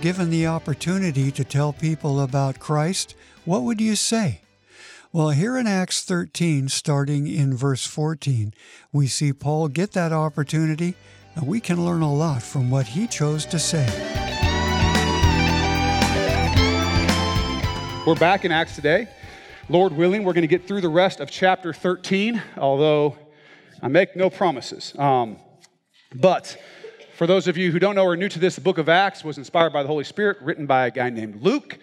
given the opportunity to tell people about Christ, what would you say? Well, here in Acts 13, starting in verse 14, we see Paul get that opportunity, and we can learn a lot from what he chose to say. We're back in Acts today. Lord willing, we're going to get through the rest of chapter 13, although I make no promises. Um, but for those of you who don't know or are new to this, the book of Acts was inspired by the Holy Spirit, written by a guy named Luke.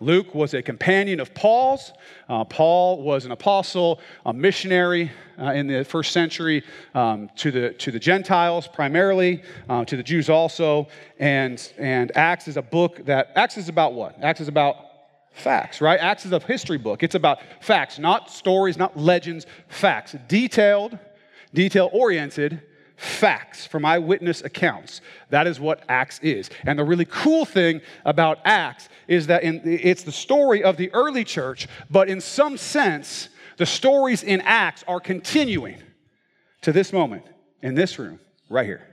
Luke was a companion of Paul's. Uh, Paul was an apostle, a missionary uh, in the first century um, to, the, to the Gentiles primarily, uh, to the Jews also. And, and Acts is a book that, Acts is about what? Acts is about facts, right? Acts is a history book. It's about facts, not stories, not legends, facts. Detailed, detail oriented, facts from eyewitness accounts. That is what Acts is. And the really cool thing about Acts is that in, it's the story of the early church, but in some sense, the stories in Acts are continuing to this moment in this room right here.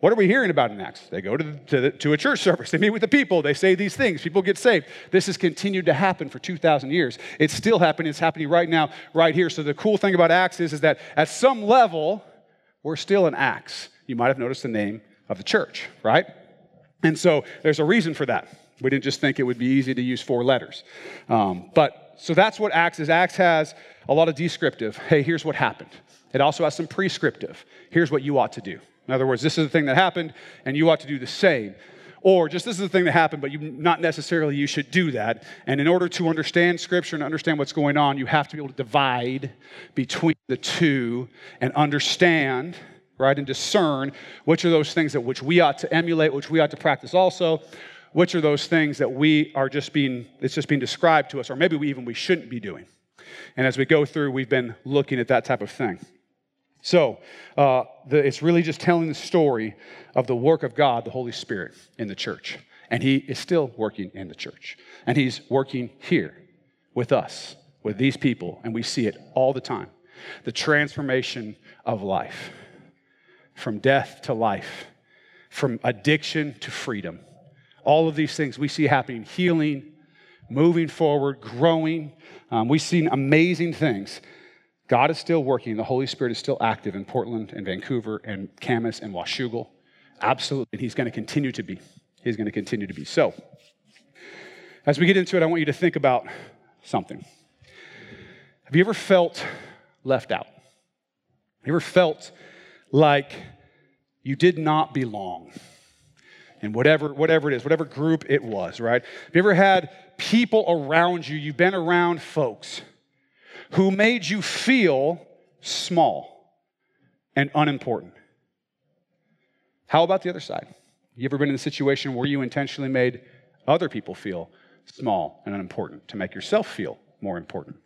What are we hearing about in Acts? They go to, the, to, the, to, a church service, they meet with the people, they say these things, people get saved. This has continued to happen for 2,000 years. It's still happening, it's happening right now, right here. So the cool thing about Acts is, is that at some level, we're still in Acts. You might have noticed the name of the church, right? And so there's a reason for that. We didn't just think it would be easy to use four letters. Um, but so that's what Acts is. Acts has a lot of descriptive. Hey, here's what happened. It also has some prescriptive. Here's what you ought to do. In other words, this is the thing that happened, and you ought to do the same. Or just this is the thing that happened, but you not necessarily you should do that. And in order to understand Scripture and understand what's going on, you have to be able to divide between the two and understand, right, and discern which are those things that which we ought to emulate, which we ought to practice also, which are those things that we are just being it's just being described to us, or maybe we even we shouldn't be doing. And as we go through, we've been looking at that type of thing. So uh, the, it's really just telling the story of the work of God, the Holy Spirit, in the church. And He is still working in the church. And He's working here with us, with these people, and we see it all the time. The transformation of life from death to life, from addiction to freedom. All of these things we see happening, healing, moving forward, growing. Um, we've seen amazing things God is still working. The Holy Spirit is still active in Portland and Vancouver and Camas and Washougal. Absolutely. And He's going to continue to be. He's going to continue to be. So, as we get into it, I want you to think about something. Have you ever felt left out? Have you ever felt like you did not belong in whatever, whatever it is, whatever group it was, right? Have you ever had people around you, you've been around folks who made you feel small and unimportant. How about the other side? You ever been in a situation where you intentionally made other people feel small and unimportant to make yourself feel more important?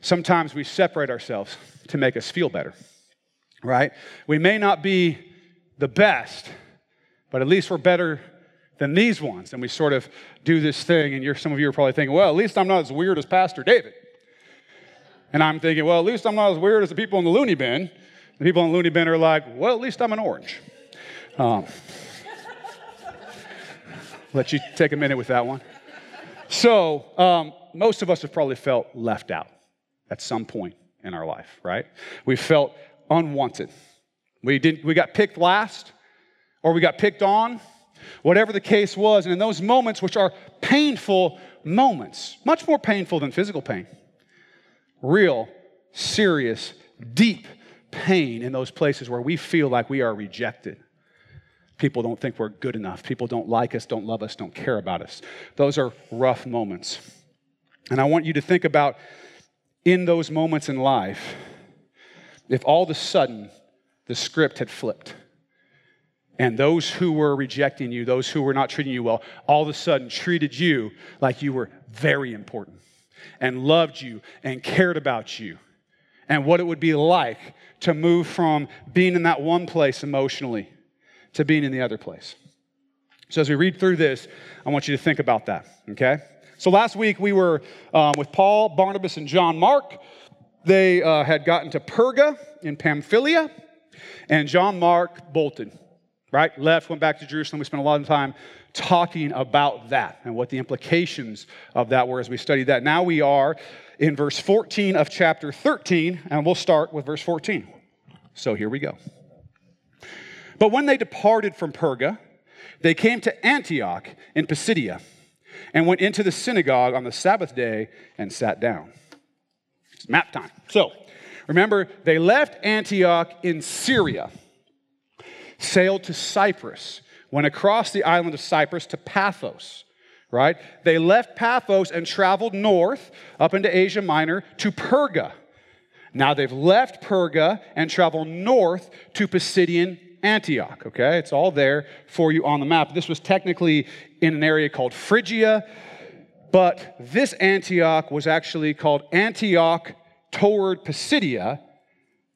Sometimes we separate ourselves to make us feel better, right? We may not be the best, but at least we're better than these ones. And we sort of do this thing, and some of you are probably thinking, well, at least I'm not as weird as Pastor David. And I'm thinking, well, at least I'm not as weird as the people in the loony bin. The people in the loony bin are like, well, at least I'm an orange. Um, let you take a minute with that one. So, um, most of us have probably felt left out at some point in our life, right? We felt unwanted. We, didn't, we got picked last, or we got picked on, whatever the case was. And in those moments, which are painful moments, much more painful than physical pain, real, serious, deep pain in those places where we feel like we are rejected. People don't think we're good enough. People don't like us, don't love us, don't care about us. Those are rough moments. And I want you to think about in those moments in life, if all of a sudden the script had flipped and those who were rejecting you, those who were not treating you well, all of a sudden treated you like you were very important and loved you and cared about you, and what it would be like to move from being in that one place emotionally to being in the other place. So, as we read through this, I want you to think about that, okay? So, last week we were um, with Paul, Barnabas, and John Mark. They uh, had gotten to Perga in Pamphylia, and John Mark bolted right? Left, went back to Jerusalem. We spent a lot of time talking about that and what the implications of that were as we studied that. Now we are in verse 14 of chapter 13, and we'll start with verse 14. So here we go. But when they departed from Perga, they came to Antioch in Pisidia and went into the synagogue on the Sabbath day and sat down. It's map time. So remember, they left Antioch in Syria, sailed to Cyprus, went across the island of Cyprus to Paphos right? They left Paphos and traveled north up into Asia Minor to Perga. Now they've left Perga and traveled north to Pisidian Antioch, okay? It's all there for you on the map. This was technically in an area called Phrygia, but this Antioch was actually called Antioch toward Pisidia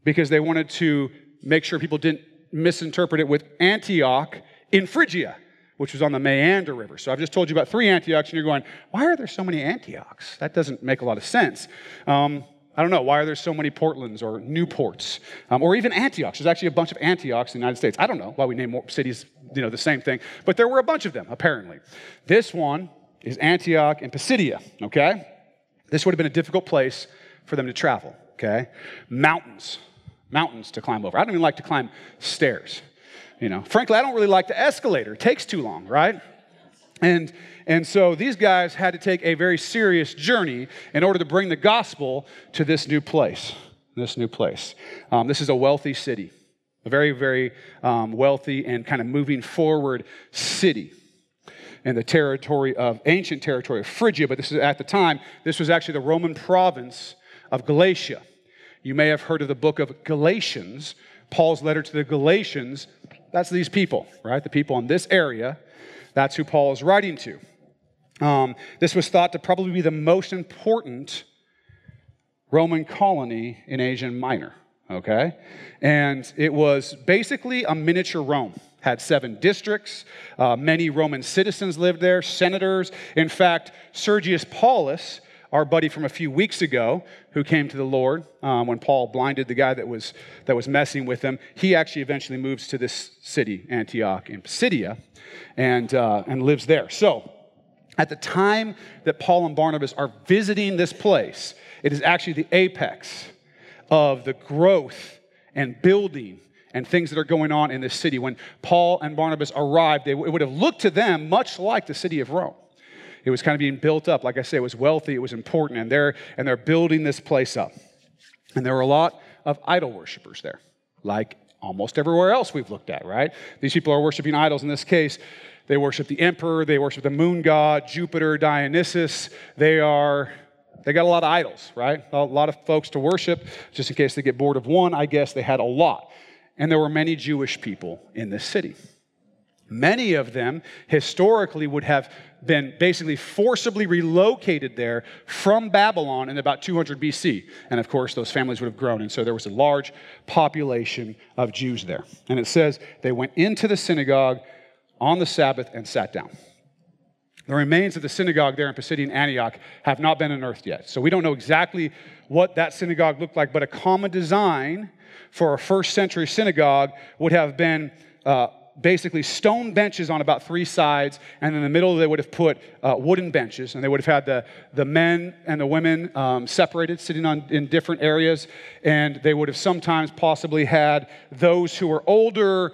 because they wanted to make sure people didn't misinterpret it with Antioch in Phrygia which was on the Meander River. So I've just told you about three Antiochs, and you're going, why are there so many Antiochs? That doesn't make a lot of sense. Um, I don't know. Why are there so many Portlands or Newports um, or even Antiochs? There's actually a bunch of Antiochs in the United States. I don't know why we name more cities, you know, the same thing, but there were a bunch of them apparently. This one is Antioch in Pisidia. Okay, this would have been a difficult place for them to travel. Okay, mountains, mountains to climb over. I don't even like to climb stairs. You know, frankly, I don't really like the escalator. It takes too long, right? And, and so these guys had to take a very serious journey in order to bring the gospel to this new place. This new place. Um, this is a wealthy city, a very, very um, wealthy and kind of moving forward city in the territory of ancient territory of Phrygia, but this is at the time, this was actually the Roman province of Galatia. You may have heard of the book of Galatians, Paul's letter to the Galatians that's these people, right? The people in this area. That's who Paul is writing to. Um, this was thought to probably be the most important Roman colony in Asia Minor, okay? And it was basically a miniature Rome. Had seven districts. Uh, many Roman citizens lived there, senators. In fact, Sergius Paulus our buddy from a few weeks ago who came to the Lord um, when Paul blinded the guy that was, that was messing with him, he actually eventually moves to this city, Antioch in Pisidia, and, uh, and lives there. So, at the time that Paul and Barnabas are visiting this place, it is actually the apex of the growth and building and things that are going on in this city. When Paul and Barnabas arrived, they, it would have looked to them much like the city of Rome. It was kind of being built up. Like I say, it was wealthy, it was important, and they're, and they're building this place up. And there were a lot of idol worshippers there, like almost everywhere else we've looked at, right? These people are worshiping idols. In this case, they worship the emperor, they worship the moon god, Jupiter, Dionysus. They are they got a lot of idols, right? A lot of folks to worship. Just in case they get bored of one, I guess they had a lot. And there were many Jewish people in this city. Many of them historically would have been basically forcibly relocated there from Babylon in about 200 BC. And of course, those families would have grown. And so there was a large population of Jews there. And it says they went into the synagogue on the Sabbath and sat down. The remains of the synagogue there in Pisidian Antioch have not been unearthed yet. So we don't know exactly what that synagogue looked like, but a common design for a first century synagogue would have been. Uh, basically stone benches on about three sides, and in the middle they would have put uh, wooden benches, and they would have had the, the men and the women um, separated, sitting on, in different areas, and they would have sometimes possibly had those who were older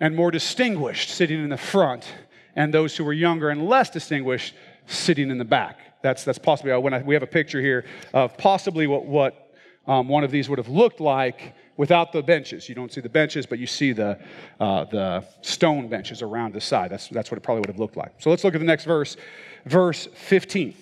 and more distinguished sitting in the front, and those who were younger and less distinguished sitting in the back. That's, that's possibly, when I, we have a picture here of possibly what, what um, one of these would have looked like without the benches. You don't see the benches, but you see the, uh, the stone benches around the side. That's, that's what it probably would have looked like. So let's look at the next verse, verse 15.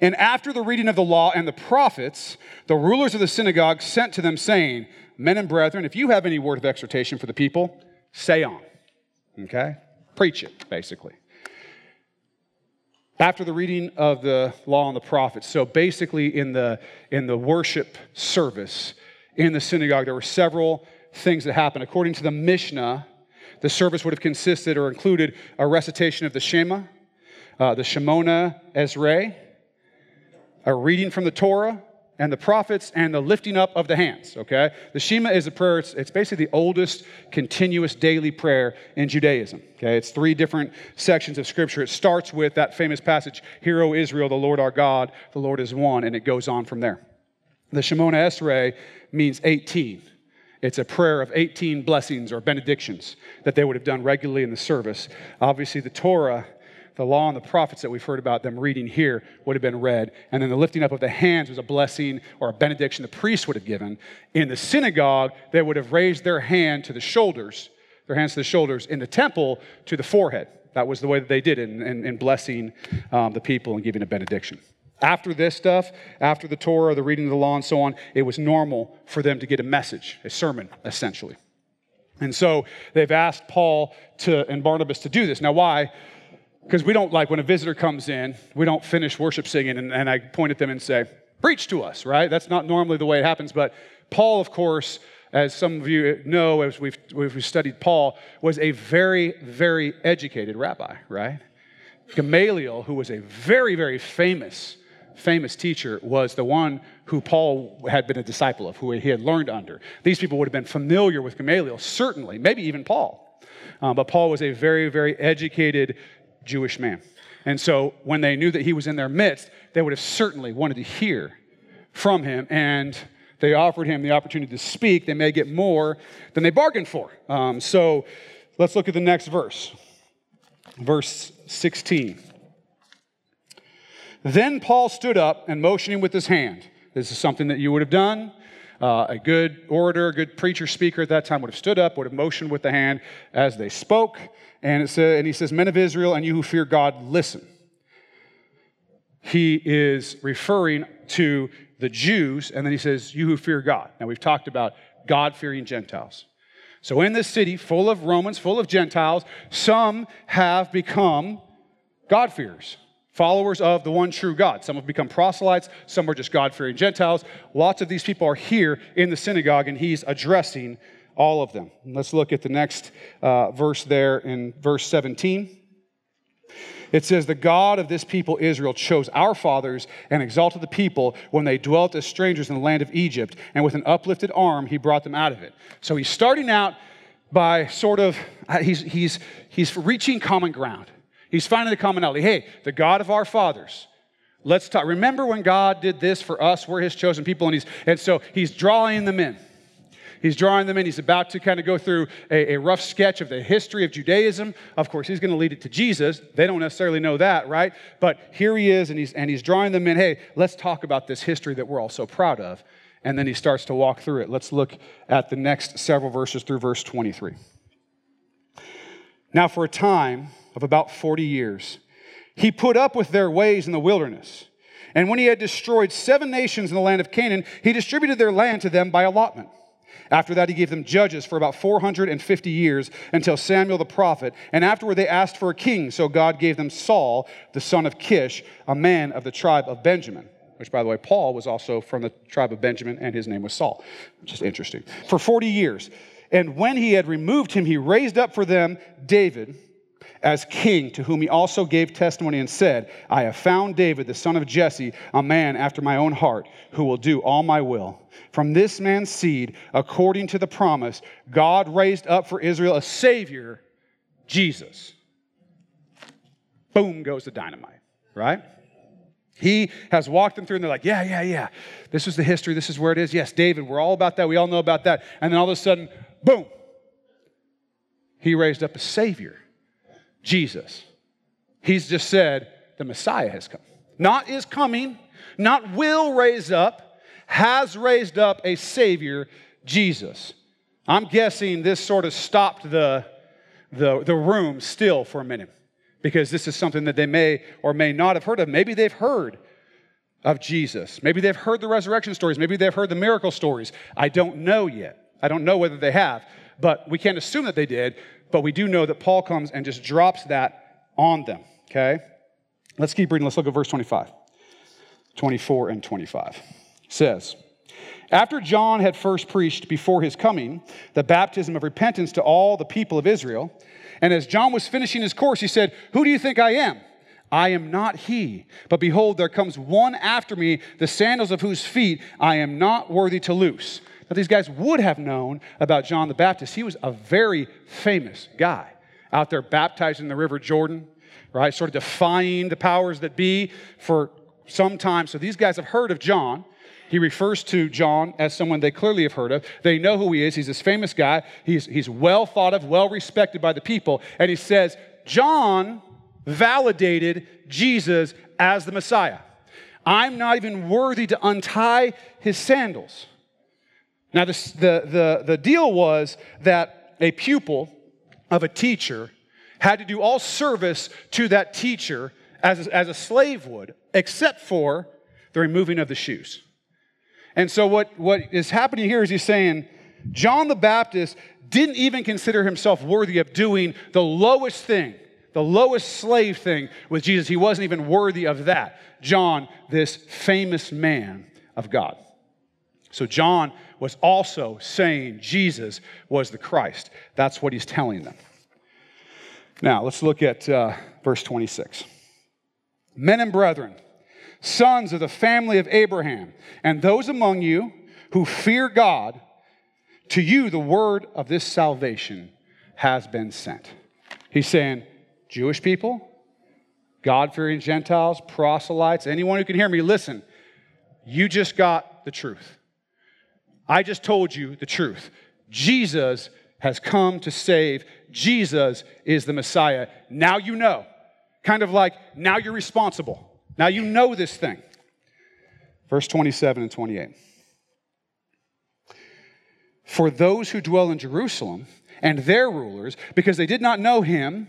And after the reading of the law and the prophets, the rulers of the synagogue sent to them, saying, Men and brethren, if you have any word of exhortation for the people, say on. Okay? Preach it, basically. After the reading of the law and the prophets, so basically in the, in the worship service, in the synagogue, there were several things that happened. According to the Mishnah, the service would have consisted or included a recitation of the Shema, uh, the Shemona Esrei, a reading from the Torah, and the prophets and the lifting up of the hands, okay? The Shema is a prayer, it's, it's basically the oldest continuous daily prayer in Judaism, okay? It's three different sections of scripture. It starts with that famous passage, Hear, O Israel, the Lord our God, the Lord is one, and it goes on from there. The Shemona Esrei means 18. It's a prayer of 18 blessings or benedictions that they would have done regularly in the service. Obviously, the Torah the law and the prophets that we've heard about them reading here would have been read. And then the lifting up of the hands was a blessing or a benediction the priest would have given. In the synagogue, they would have raised their hand to the shoulders, their hands to the shoulders. In the temple, to the forehead. That was the way that they did in, in, in blessing um, the people and giving a benediction. After this stuff, after the Torah, the reading of the law, and so on, it was normal for them to get a message, a sermon, essentially. And so they've asked Paul to, and Barnabas to do this. Now, why? Because we don't like when a visitor comes in, we don't finish worship singing and, and I point at them and say, Preach to us, right? That's not normally the way it happens. But Paul, of course, as some of you know, as we've, we've studied Paul, was a very, very educated rabbi, right? Gamaliel, who was a very, very famous, famous teacher, was the one who Paul had been a disciple of, who he had learned under. These people would have been familiar with Gamaliel, certainly, maybe even Paul. Um, but Paul was a very, very educated Jewish man. And so when they knew that he was in their midst, they would have certainly wanted to hear from him. And they offered him the opportunity to speak. They may get more than they bargained for. Um, so let's look at the next verse. Verse 16. Then Paul stood up and motioning with his hand. This is something that you would have done. Uh, a good orator, a good preacher, speaker at that time would have stood up, would have motioned with the hand as they spoke. And, it said, and he says, Men of Israel, and you who fear God, listen. He is referring to the Jews, and then he says, You who fear God. Now, we've talked about God fearing Gentiles. So, in this city full of Romans, full of Gentiles, some have become God-fearers, followers of the one true God. Some have become proselytes, some are just God fearing Gentiles. Lots of these people are here in the synagogue, and he's addressing all of them. Let's look at the next uh, verse there in verse 17. It says, The God of this people, Israel, chose our fathers and exalted the people when they dwelt as strangers in the land of Egypt, and with an uplifted arm, he brought them out of it. So he's starting out by sort of, uh, he's, he's, he's reaching common ground. He's finding the commonality. Hey, the God of our fathers, let's talk. Remember when God did this for us? We're his chosen people, and, he's, and so he's drawing them in. He's drawing them in. He's about to kind of go through a, a rough sketch of the history of Judaism. Of course, he's going to lead it to Jesus. They don't necessarily know that, right? But here he is, and he's, and he's drawing them in. Hey, let's talk about this history that we're all so proud of. And then he starts to walk through it. Let's look at the next several verses through verse 23. Now, for a time of about 40 years, he put up with their ways in the wilderness. And when he had destroyed seven nations in the land of Canaan, he distributed their land to them by allotment. After that, he gave them judges for about 450 years until Samuel the prophet. And afterward, they asked for a king. So God gave them Saul, the son of Kish, a man of the tribe of Benjamin. Which, by the way, Paul was also from the tribe of Benjamin, and his name was Saul. Just interesting. For 40 years. And when he had removed him, he raised up for them David as king, to whom he also gave testimony and said, I have found David, the son of Jesse, a man after my own heart, who will do all my will. From this man's seed, according to the promise, God raised up for Israel a Savior, Jesus. Boom goes the dynamite, right? He has walked them through, and they're like, Yeah, yeah, yeah. This is the history. This is where it is. Yes, David, we're all about that. We all know about that. And then all of a sudden, boom, he raised up a Savior. Jesus. He's just said the Messiah has come. Not is coming, not will raise up, has raised up a Savior, Jesus. I'm guessing this sort of stopped the, the, the room still for a minute because this is something that they may or may not have heard of. Maybe they've heard of Jesus. Maybe they've heard the resurrection stories. Maybe they've heard the miracle stories. I don't know yet. I don't know whether they have, but we can't assume that they did but we do know that Paul comes and just drops that on them, okay? Let's keep reading. Let's look at verse 25, 24 and 25. It says, After John had first preached before his coming the baptism of repentance to all the people of Israel, and as John was finishing his course, he said, Who do you think I am? I am not he. But behold, there comes one after me, the sandals of whose feet I am not worthy to loose. Now, these guys would have known about John the Baptist. He was a very famous guy out there baptizing in the River Jordan, right? Sort of defying the powers that be for some time. So these guys have heard of John. He refers to John as someone they clearly have heard of. They know who he is. He's this famous guy. He's, he's well thought of, well respected by the people. And he says, John validated Jesus as the Messiah. I'm not even worthy to untie his sandals. Now, the, the, the deal was that a pupil of a teacher had to do all service to that teacher as a, as a slave would, except for the removing of the shoes. And so, what, what is happening here is he's saying, John the Baptist didn't even consider himself worthy of doing the lowest thing, the lowest slave thing with Jesus. He wasn't even worthy of that. John, this famous man of God. So, John was also saying Jesus was the Christ. That's what he's telling them. Now, let's look at uh, verse 26. Men and brethren, sons of the family of Abraham, and those among you who fear God, to you the word of this salvation has been sent. He's saying, Jewish people, God fearing Gentiles, proselytes, anyone who can hear me, listen, you just got the truth. I just told you the truth. Jesus has come to save. Jesus is the Messiah. Now you know. Kind of like, now you're responsible. Now you know this thing. Verse 27 and 28. For those who dwell in Jerusalem and their rulers, because they did not know him,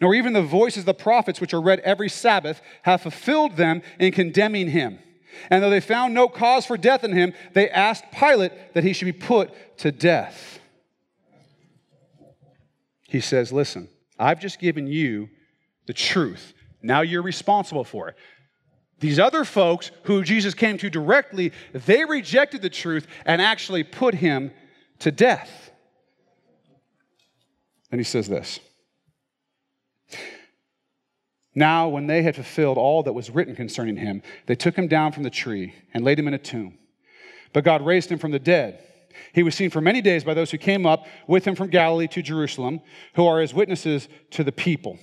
nor even the voices of the prophets which are read every Sabbath, have fulfilled them in condemning him. And though they found no cause for death in him, they asked Pilate that he should be put to death. He says, Listen, I've just given you the truth. Now you're responsible for it. These other folks who Jesus came to directly, they rejected the truth and actually put him to death. And he says this Now, when they had fulfilled all that was written concerning him, they took him down from the tree and laid him in a tomb. But God raised him from the dead. He was seen for many days by those who came up with him from Galilee to Jerusalem, who are his witnesses to the people.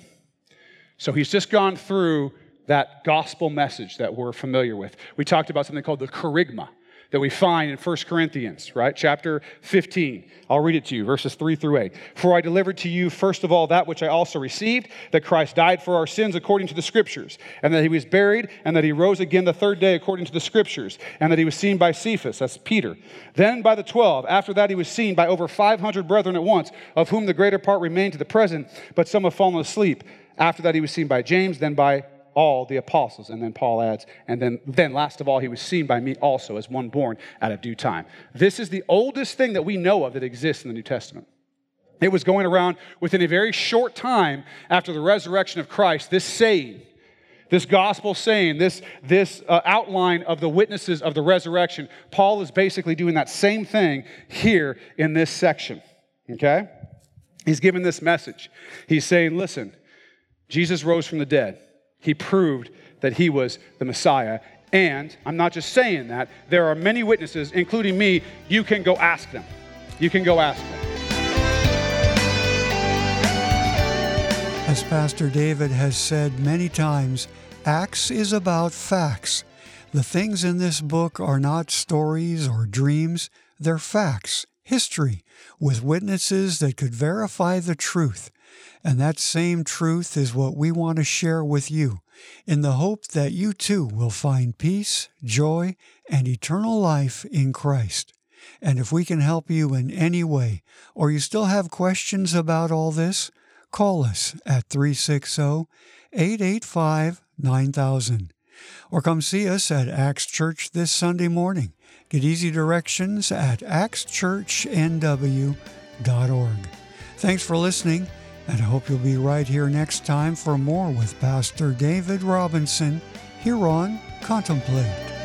So he's just gone through that gospel message that we're familiar with. We talked about something called the kerygma that we find in 1 Corinthians, right? Chapter 15. I'll read it to you, verses 3 through 8. For I delivered to you, first of all, that which I also received, that Christ died for our sins according to the Scriptures, and that he was buried, and that he rose again the third day according to the Scriptures, and that he was seen by Cephas, that's Peter, then by the twelve. After that, he was seen by over 500 brethren at once, of whom the greater part remain to the present, but some have fallen asleep. After that, he was seen by James, then by all the apostles. And then Paul adds, and then, then last of all, he was seen by me also as one born at a due time. This is the oldest thing that we know of that exists in the New Testament. It was going around within a very short time after the resurrection of Christ, this saying, this gospel saying, this, this uh, outline of the witnesses of the resurrection. Paul is basically doing that same thing here in this section. Okay? He's giving this message. He's saying, listen, Jesus rose from the dead he proved that he was the Messiah. And I'm not just saying that, there are many witnesses, including me. You can go ask them. You can go ask them. As Pastor David has said many times, Acts is about facts. The things in this book are not stories or dreams, they're facts, history, with witnesses that could verify the truth. And that same truth is what we want to share with you in the hope that you too will find peace, joy, and eternal life in Christ. And if we can help you in any way, or you still have questions about all this, call us at 360 885 9000. Or come see us at Acts Church this Sunday morning. Get easy directions at actschurchnw.org. Thanks for listening and I hope you'll be right here next time for more with Pastor David Robinson here on Contemplate.